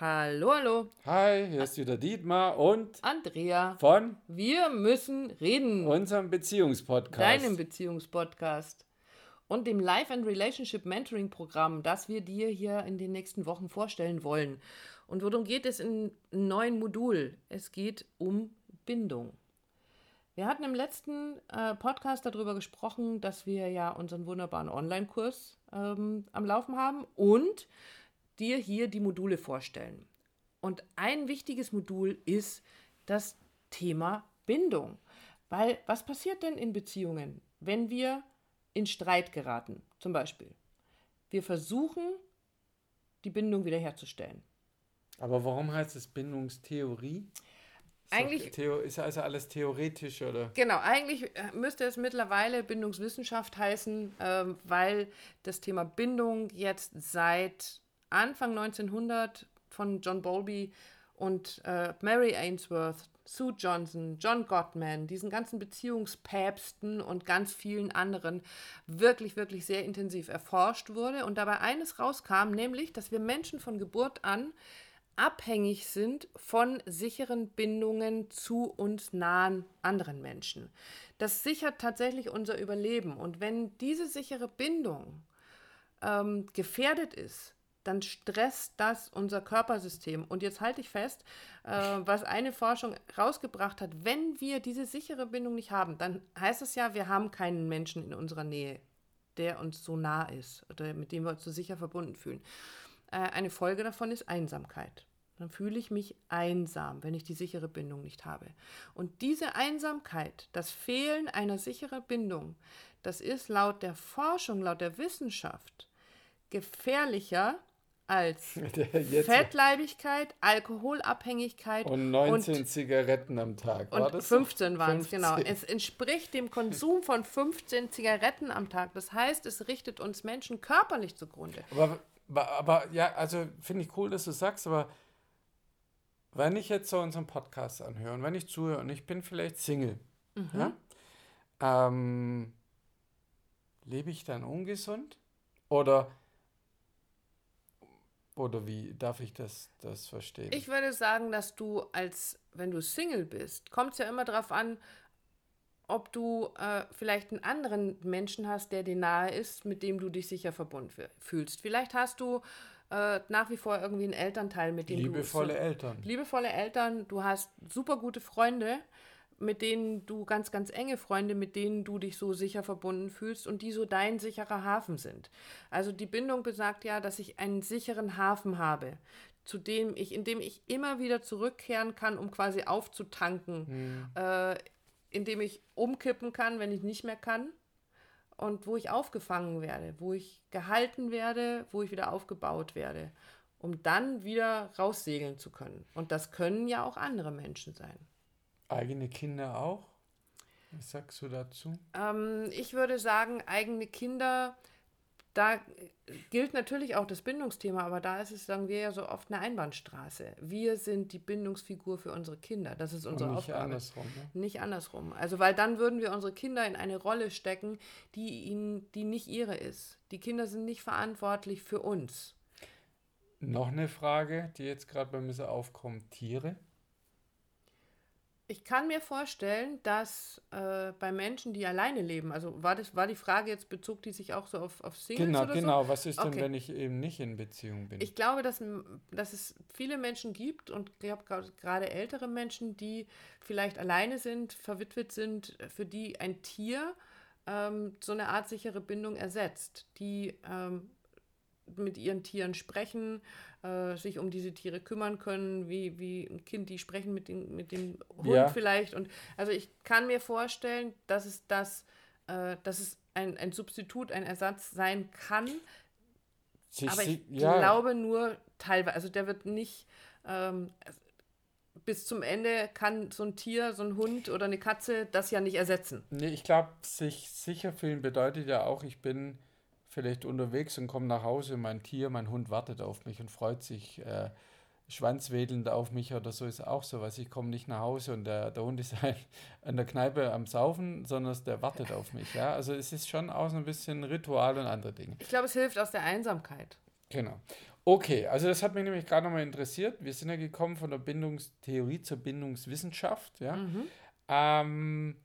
Hallo, hallo. Hi, hier ist wieder Dietmar und Andrea. von Wir müssen reden. unserem Beziehungspodcast. Deinem Beziehungspodcast. Und dem Life and Relationship Mentoring Programm, das wir dir hier in den nächsten Wochen vorstellen wollen. Und worum geht es in einem neuen Modul? Es geht um Bindung. Wir hatten im letzten äh, Podcast darüber gesprochen, dass wir ja unseren wunderbaren Online-Kurs ähm, am Laufen haben und dir hier die Module vorstellen. Und ein wichtiges Modul ist das Thema Bindung. Weil was passiert denn in Beziehungen, wenn wir in Streit geraten, zum Beispiel? Wir versuchen, die Bindung wiederherzustellen. Aber warum heißt es Bindungstheorie? Ist Eigentlich- Theo ist also alles theoretisch, oder? Genau, eigentlich äh, müsste es mittlerweile Bindungswissenschaft heißen, ähm, weil das Thema Bindung jetzt seit Anfang 1900 von John Bowlby und äh, Mary Ainsworth, Sue Johnson, John Gottman, diesen ganzen Beziehungspäpsten und ganz vielen anderen wirklich, wirklich sehr intensiv erforscht wurde und dabei eines rauskam, nämlich, dass wir Menschen von Geburt an abhängig sind von sicheren Bindungen zu uns nahen anderen Menschen. Das sichert tatsächlich unser Überleben. Und wenn diese sichere Bindung ähm, gefährdet ist, dann stresst das unser Körpersystem. Und jetzt halte ich fest, äh, was eine Forschung rausgebracht hat, wenn wir diese sichere Bindung nicht haben, dann heißt es ja, wir haben keinen Menschen in unserer Nähe, der uns so nah ist oder mit dem wir uns so sicher verbunden fühlen. Äh, eine Folge davon ist Einsamkeit. Dann fühle ich mich einsam, wenn ich die sichere Bindung nicht habe. Und diese Einsamkeit, das Fehlen einer sicheren Bindung, das ist laut der Forschung, laut der Wissenschaft gefährlicher als Fettleibigkeit, Alkoholabhängigkeit und 19 Zigaretten am Tag. War und das so? 15 waren es, genau. 15. Es entspricht dem Konsum von 15 Zigaretten am Tag. Das heißt, es richtet uns Menschen körperlich zugrunde. Aber, aber, aber ja, also finde ich cool, dass du sagst, aber wenn ich jetzt so unseren Podcast anhöre und wenn ich zuhöre und ich bin vielleicht Single, Mhm. ja, ähm, lebe ich dann ungesund? Oder, oder wie darf ich das, das verstehen? Ich würde sagen, dass du als, wenn du Single bist, kommt es ja immer darauf an, ob du äh, vielleicht einen anderen Menschen hast, der dir nahe ist, mit dem du dich sicher verbunden fü- fühlst. Vielleicht hast du äh, nach wie vor irgendwie einen Elternteil, mit dem Liebevolle du so, Eltern. liebevolle Eltern, du hast super gute Freunde, mit denen du ganz, ganz enge Freunde, mit denen du dich so sicher verbunden fühlst und die so dein sicherer Hafen sind. Also die Bindung besagt ja, dass ich einen sicheren Hafen habe, zu dem ich, in dem ich immer wieder zurückkehren kann, um quasi aufzutanken, äh, in dem ich umkippen kann, wenn ich nicht mehr kann und wo ich aufgefangen werde, wo ich gehalten werde, wo ich wieder aufgebaut werde, um dann wieder raussegeln zu können. Und das können ja auch andere Menschen sein. Eigene Kinder auch? Was sagst du dazu? Ähm, ich würde sagen, eigene Kinder, da gilt natürlich auch das Bindungsthema, aber da ist es, sagen wir ja so oft, eine Einbahnstraße. Wir sind die Bindungsfigur für unsere Kinder. Das ist unsere Und nicht Aufgabe. andersrum. Ne? Nicht andersrum. Also, weil dann würden wir unsere Kinder in eine Rolle stecken, die ihnen, die nicht ihre ist. Die Kinder sind nicht verantwortlich für uns. Noch eine Frage, die jetzt gerade bei mir so aufkommt. Tiere? Ich kann mir vorstellen, dass äh, bei Menschen, die alleine leben, also war das, war die Frage jetzt, bezog die sich auch so auf, auf Singles Genau, oder genau. Was ist denn, Okay. wenn ich eben nicht in Beziehung bin? so? Ich glaube, dass, dass es viele Menschen gibt und ich glaube gerade ältere Menschen, die vielleicht alleine sind, verwitwet sind, für die ein Tier ähm, so eine Art sichere Bindung ersetzt, die ähm, mit ihren Tieren sprechen, äh, sich um diese Tiere kümmern können, wie, wie ein Kind, die sprechen mit, den, mit dem Hund Ja. vielleicht. Und also ich kann mir vorstellen, dass es das, äh, dass es ein, ein Substitut, ein Ersatz sein kann, Sich- aber ich sie- ja, glaube nur teilweise. Also der wird nicht ähm, bis zum Ende kann so ein Tier, so ein Hund oder eine Katze das ja nicht ersetzen. Nee, ich glaube, sich sicher fühlen bedeutet ja auch, ich bin vielleicht unterwegs und komme nach Hause, mein Tier, mein Hund wartet auf mich und freut sich äh, schwanzwedelnd auf mich oder so ist auch sowas. Ich komme nicht nach Hause und der, der Hund ist halt an der Kneipe am Saufen, sondern der wartet auf mich. Ja? Also es ist schon auch so ein bisschen Ritual und andere Dinge. Ich glaube, es hilft aus der Einsamkeit. Genau. Okay, also das hat mich nämlich gerade nochmal interessiert. Wir sind ja gekommen von der Bindungstheorie zur Bindungswissenschaft. Ja? Mhm. Ähm,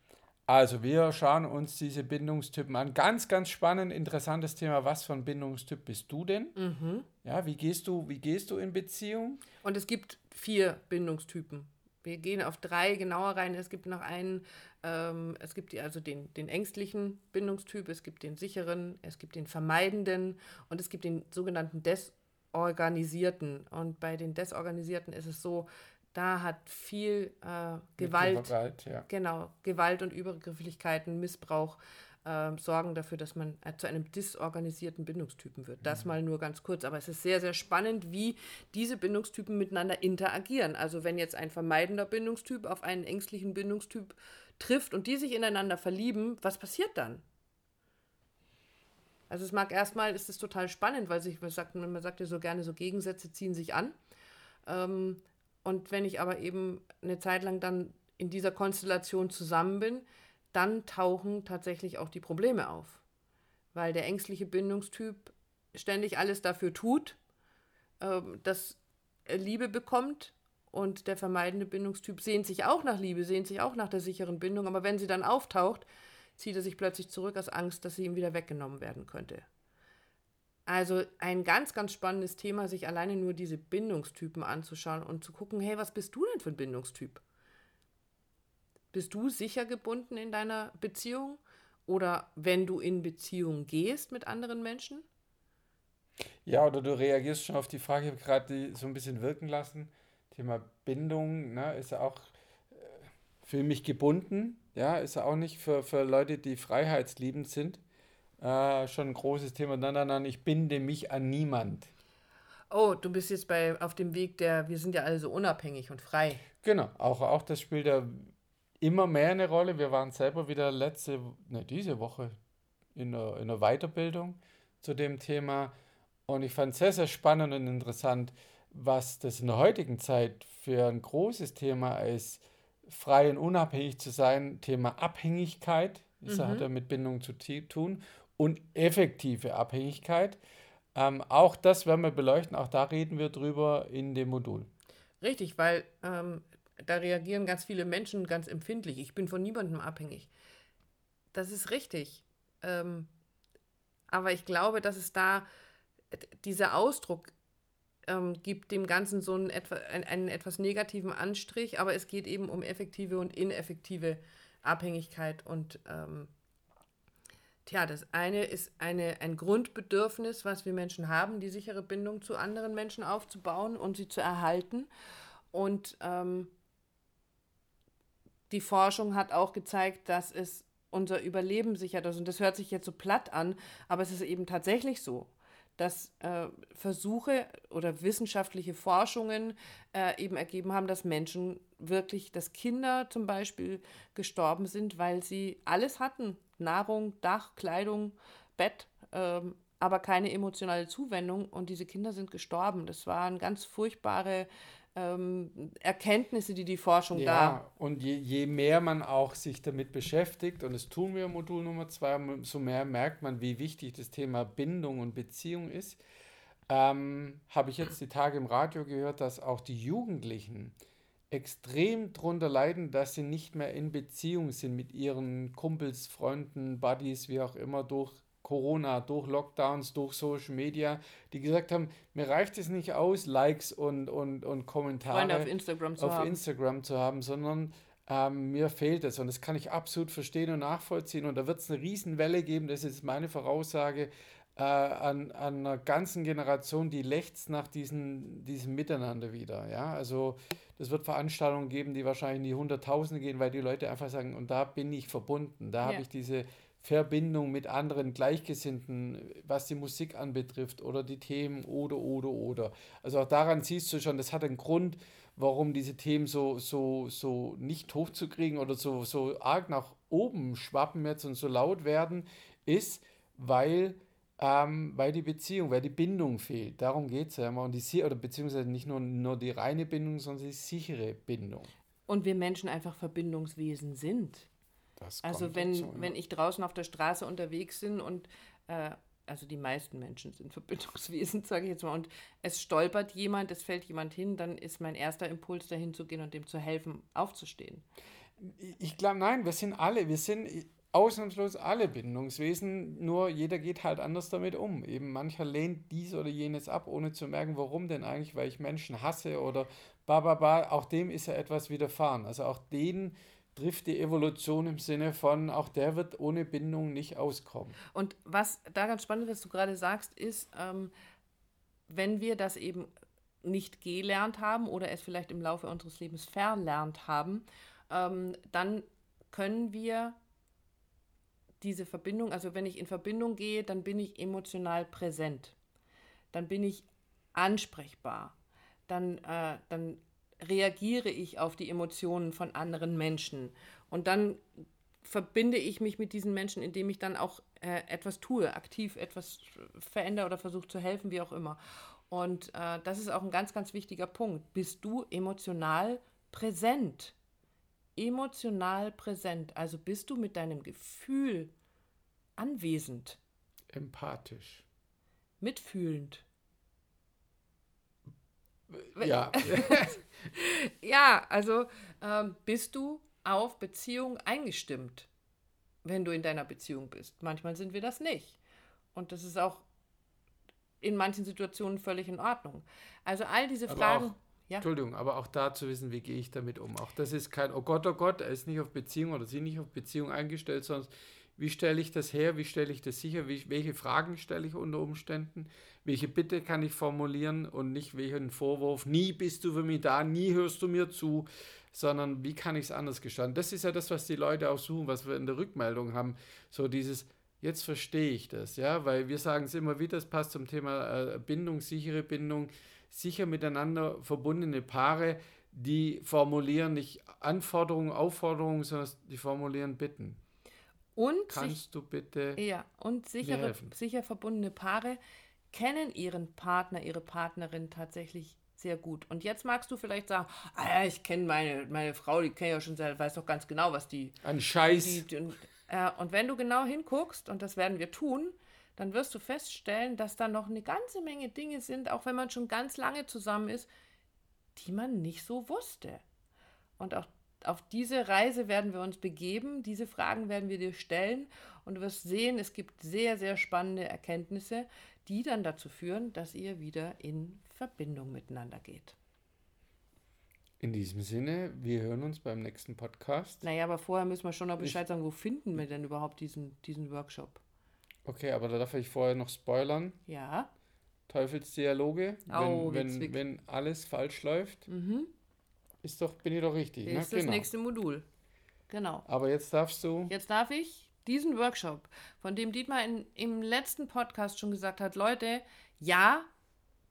also wir schauen uns diese Bindungstypen an. Ganz, ganz spannend, interessantes Thema. Was für ein Bindungstyp bist du denn? Mhm. Ja, wie gehst du, wie gehst du in Beziehung? Und es gibt vier Bindungstypen. Wir gehen auf drei genauer rein. Es gibt noch einen, ähm, es gibt also den, den ängstlichen Bindungstyp, es gibt den sicheren, es gibt den vermeidenden und es gibt den sogenannten desorganisierten. Und bei den desorganisierten ist es so, da hat viel äh, Gewalt, Gewalt ja. genau, Gewalt und Übergrifflichkeiten, Missbrauch äh, sorgen dafür, dass man äh, zu einem disorganisierten Bindungstypen wird. Das mhm. mal nur ganz kurz, aber es ist sehr, sehr spannend, wie diese Bindungstypen miteinander interagieren. Also wenn jetzt ein vermeidender Bindungstyp auf einen ängstlichen Bindungstyp trifft und die sich ineinander verlieben, was passiert dann? Also es mag erstmal, ist es total spannend, weil sich, man sagt, man sagt ja so gerne, so Gegensätze ziehen sich an. Ähm, und wenn ich aber eben eine Zeit lang dann in dieser Konstellation zusammen bin, dann tauchen tatsächlich auch die Probleme auf. Weil der ängstliche Bindungstyp ständig alles dafür tut, ähm, dass er Liebe bekommt und der vermeidende Bindungstyp sehnt sich auch nach Liebe, sehnt sich auch nach der sicheren Bindung, aber wenn sie dann auftaucht, zieht er sich plötzlich zurück aus Angst, dass sie ihm wieder weggenommen werden könnte. Also ein ganz, ganz spannendes Thema, sich alleine nur diese Bindungstypen anzuschauen und zu gucken, hey, was bist du denn für ein Bindungstyp? Bist du sicher gebunden in deiner Beziehung? Oder wenn du in Beziehung gehst mit anderen Menschen? Ja, oder du reagierst schon auf die Frage, ich habe gerade so ein bisschen wirken lassen. Thema Bindung ne, ist ja auch äh, für mich gebunden, ja, ist ja auch nicht für, für Leute, die freiheitsliebend sind äh, schon ein großes Thema. Nein, nein, nein, ich binde mich an niemand. Oh, du bist jetzt bei, auf dem Weg der, wir sind ja alle so unabhängig und frei. Genau, auch, auch das spielt ja immer mehr eine Rolle. Wir waren selber wieder letzte, ne, diese Woche in der, in der Weiterbildung zu dem Thema. Und ich fand es sehr, sehr spannend und interessant, was das in der heutigen Zeit für ein großes Thema ist, frei und unabhängig zu sein. Thema Abhängigkeit, das mhm. hat ja mit Bindung zu tun und effektive Abhängigkeit. Ähm, auch das werden wir beleuchten, auch da reden wir drüber in dem Modul. Richtig, weil ähm, da reagieren ganz viele Menschen ganz empfindlich. Ich bin von niemandem abhängig. Das ist richtig. Ähm, aber ich glaube, dass es da dieser Ausdruck ähm, gibt dem Ganzen so einen, einen, einen, etwas negativen Anstrich, aber es geht eben um effektive und ineffektive Abhängigkeit und ähm, Tja, das eine ist eine, ein Grundbedürfnis, was wir Menschen haben, die sichere Bindung zu anderen Menschen aufzubauen und sie zu erhalten. Und ähm, die Forschung hat auch gezeigt, dass es unser Überleben sichert. Also, und das hört sich jetzt so platt an, aber es ist eben tatsächlich so, dass äh, Versuche oder wissenschaftliche Forschungen äh, eben ergeben haben, dass Menschen wirklich, dass Kinder zum Beispiel gestorben sind, weil sie alles hatten, Nahrung, Dach, Kleidung, Bett, ähm, aber keine emotionale Zuwendung und diese Kinder sind gestorben. Das waren ganz furchtbare ähm, Erkenntnisse, die die Forschung ja, da. Und je, je mehr man auch sich damit beschäftigt, und das tun wir im Modul Nummer zwei, so mehr merkt man, wie wichtig das Thema Bindung und Beziehung ist. Ähm, Habe ich jetzt die Tage im Radio gehört, dass auch die Jugendlichen extrem darunter leiden, dass sie nicht mehr in Beziehung sind mit ihren Kumpels, Freunden, Buddies, wie auch immer, durch Corona, durch Lockdowns, durch Social Media, die gesagt haben, mir reicht es nicht aus, Likes und, und, und Kommentare Freunde auf Instagram zu, auf haben. Instagram zu haben, sondern ähm, mir fehlt es. Und das kann ich absolut verstehen und nachvollziehen. Und da wird es eine Riesenwelle geben, das ist meine Voraussage, äh, an, an einer ganzen Generation, die lechzt nach diesen, diesem Miteinander wieder. Ja? Also das wird Veranstaltungen geben, die wahrscheinlich in die Hunderttausende gehen, weil die Leute einfach sagen, und da bin ich verbunden, da ja. habe ich diese Verbindung mit anderen Gleichgesinnten, was die Musik anbetrifft oder die Themen oder, oder, oder. Also auch daran siehst du schon, das hat einen Grund, warum diese Themen so, so, so nicht hochzukriegen oder so, so arg nach oben schwappen jetzt und so laut werden, ist, weil ähm, weil die Beziehung, weil die Bindung fehlt. Darum geht es ja immer. Und die, oder beziehungsweise nicht nur, nur die reine Bindung, sondern die sichere Bindung. Und wir Menschen einfach Verbindungswesen sind. Das also wenn, so, ja. wenn ich draußen auf der Straße unterwegs bin und äh, also die meisten Menschen sind Verbindungswesen, sage ich jetzt mal, und es stolpert jemand, es fällt jemand hin, dann ist mein erster Impuls, dahin zu gehen und dem zu helfen, aufzustehen. Ich glaube, nein, wir sind alle, wir sind ausnahmslos alle Bindungswesen, nur jeder geht halt anders damit um. Eben mancher lehnt dies oder jenes ab, ohne zu merken, warum denn eigentlich, weil ich Menschen hasse oder ba, ba, ba. Auch dem ist ja etwas widerfahren. Also auch den trifft die Evolution im Sinne von, auch der wird ohne Bindung nicht auskommen. Und was da ganz spannend, was du gerade sagst, ist, ähm, wenn wir das eben nicht gelernt haben oder es vielleicht im Laufe unseres Lebens verlernt haben, ähm, dann können wir diese Verbindung, also wenn ich in Verbindung gehe, dann bin ich emotional präsent. Dann bin ich ansprechbar. Dann, äh, dann reagiere ich auf die Emotionen von anderen Menschen. Und dann verbinde ich mich mit diesen Menschen, indem ich dann auch äh, etwas tue, aktiv etwas verändere oder versuche zu helfen, wie auch immer. Und äh, das ist auch ein ganz, ganz wichtiger Punkt. Bist du emotional präsent? Emotional präsent. Also bist du mit deinem Gefühl anwesend. Empathisch. Mitfühlend. Ja. ja, also ähm, bist du auf Beziehung eingestimmt, wenn du in deiner Beziehung bist. Manchmal sind wir das nicht. Und das ist auch in manchen Situationen völlig in Ordnung. Also all diese aber Fragen. Ja. Entschuldigung, aber auch da zu wissen, wie gehe ich damit um. Auch das ist kein, oh Gott, oh Gott, er ist nicht auf Beziehung oder sie nicht auf Beziehung eingestellt, sondern wie stelle ich das her? Wie stelle ich das sicher? Wie, welche Fragen stelle ich unter Umständen? Welche Bitte kann ich formulieren und nicht welchen Vorwurf? Nie bist du für mich da, nie hörst du mir zu, sondern wie kann ich es anders gestalten? Das ist ja das, was die Leute auch suchen, was wir in der Rückmeldung haben. So dieses, jetzt verstehe ich das, ja, weil wir sagen es immer wieder, es passt zum Thema äh, Bindung, sichere Bindung, sicher miteinander verbundene Paare, die formulieren nicht Anforderungen, Aufforderungen, sondern die formulieren Bitten. Und Kannst sich, du bitte ja, und sichere, sicher verbundene Paare kennen ihren Partner, ihre Partnerin tatsächlich sehr gut. Und jetzt magst du vielleicht sagen, ah, ich kenne meine, meine Frau, die kenne ich ja schon sehr, weiß doch ganz genau, was die... Ein Scheiß. Die, die, und, äh, und wenn du genau hinguckst, und das werden wir tun, dann wirst du feststellen, dass da noch eine ganze Menge Dinge sind, auch wenn man schon ganz lange zusammen ist, die man nicht so wusste. Und auch auf diese Reise werden wir uns begeben, diese Fragen werden wir dir stellen und du wirst sehen, es gibt sehr, sehr spannende Erkenntnisse, die dann dazu führen, dass ihr wieder in Verbindung miteinander geht. In diesem Sinne, wir hören uns beim nächsten Podcast. Naja, aber vorher müssen wir schon noch Bescheid sagen, wo finden wir denn überhaupt diesen, diesen Workshop? Okay, aber da darf ich vorher noch spoilern. Ja. Teufelsdialoge, oh, wenn, wenn, wenn alles falsch läuft. Mhm. Ist doch, bin ich doch richtig. Das ne? ist das genau. nächste Modul. Genau. Aber jetzt darfst du. Jetzt darf ich diesen Workshop, von dem Dietmar in, im letzten Podcast schon gesagt hat, Leute, ja,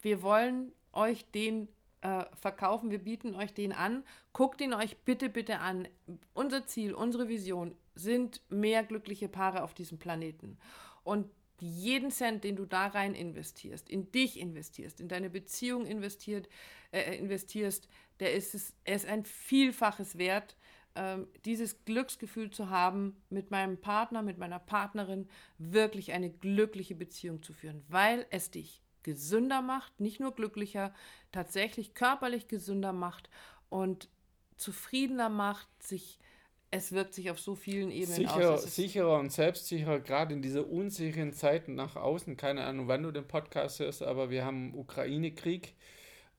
wir wollen euch den äh, verkaufen, wir bieten euch den an. Guckt ihn euch bitte, bitte an. Unser Ziel, unsere Vision sind mehr glückliche Paare auf diesem Planeten. Und jeden Cent, den du da rein investierst, in dich investierst, in deine Beziehung investiert, äh, investierst, der ist es, er ist ein Vielfaches wert, ähm, dieses Glücksgefühl zu haben, mit meinem Partner, mit meiner Partnerin wirklich eine glückliche Beziehung zu führen, weil es dich gesünder macht, nicht nur glücklicher, tatsächlich körperlich gesünder macht und zufriedener macht, sich es wirkt sich auf so vielen Ebenen Sicher, aus. Sicherer und selbstsicherer, gerade in dieser unsicheren Zeit nach außen. Keine Ahnung, wann du den Podcast hörst, aber wir haben Ukraine-Krieg.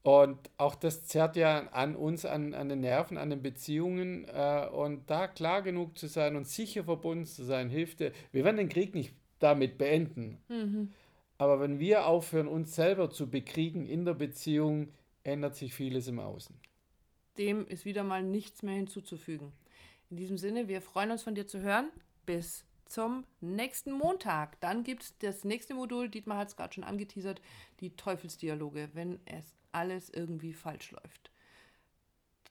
Und auch das zerrt ja an uns, an, an den Nerven, an den Beziehungen. Äh, und da klar genug zu sein und sicher verbunden zu sein, hilft dir. Wir werden den Krieg nicht damit beenden. Mhm. Aber wenn wir aufhören, uns selber zu bekriegen in der Beziehung, ändert sich vieles im Außen. Dem ist wieder mal nichts mehr hinzuzufügen. In diesem Sinne, wir freuen uns von dir zu hören. Bis zum nächsten Montag. Dann gibt es das nächste Modul, Dietmar hat es gerade schon angeteasert, die Teufelsdialoge, wenn es alles irgendwie falsch läuft.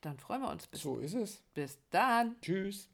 Dann freuen wir uns. Bis, so ist es. Bis dann. Tschüss.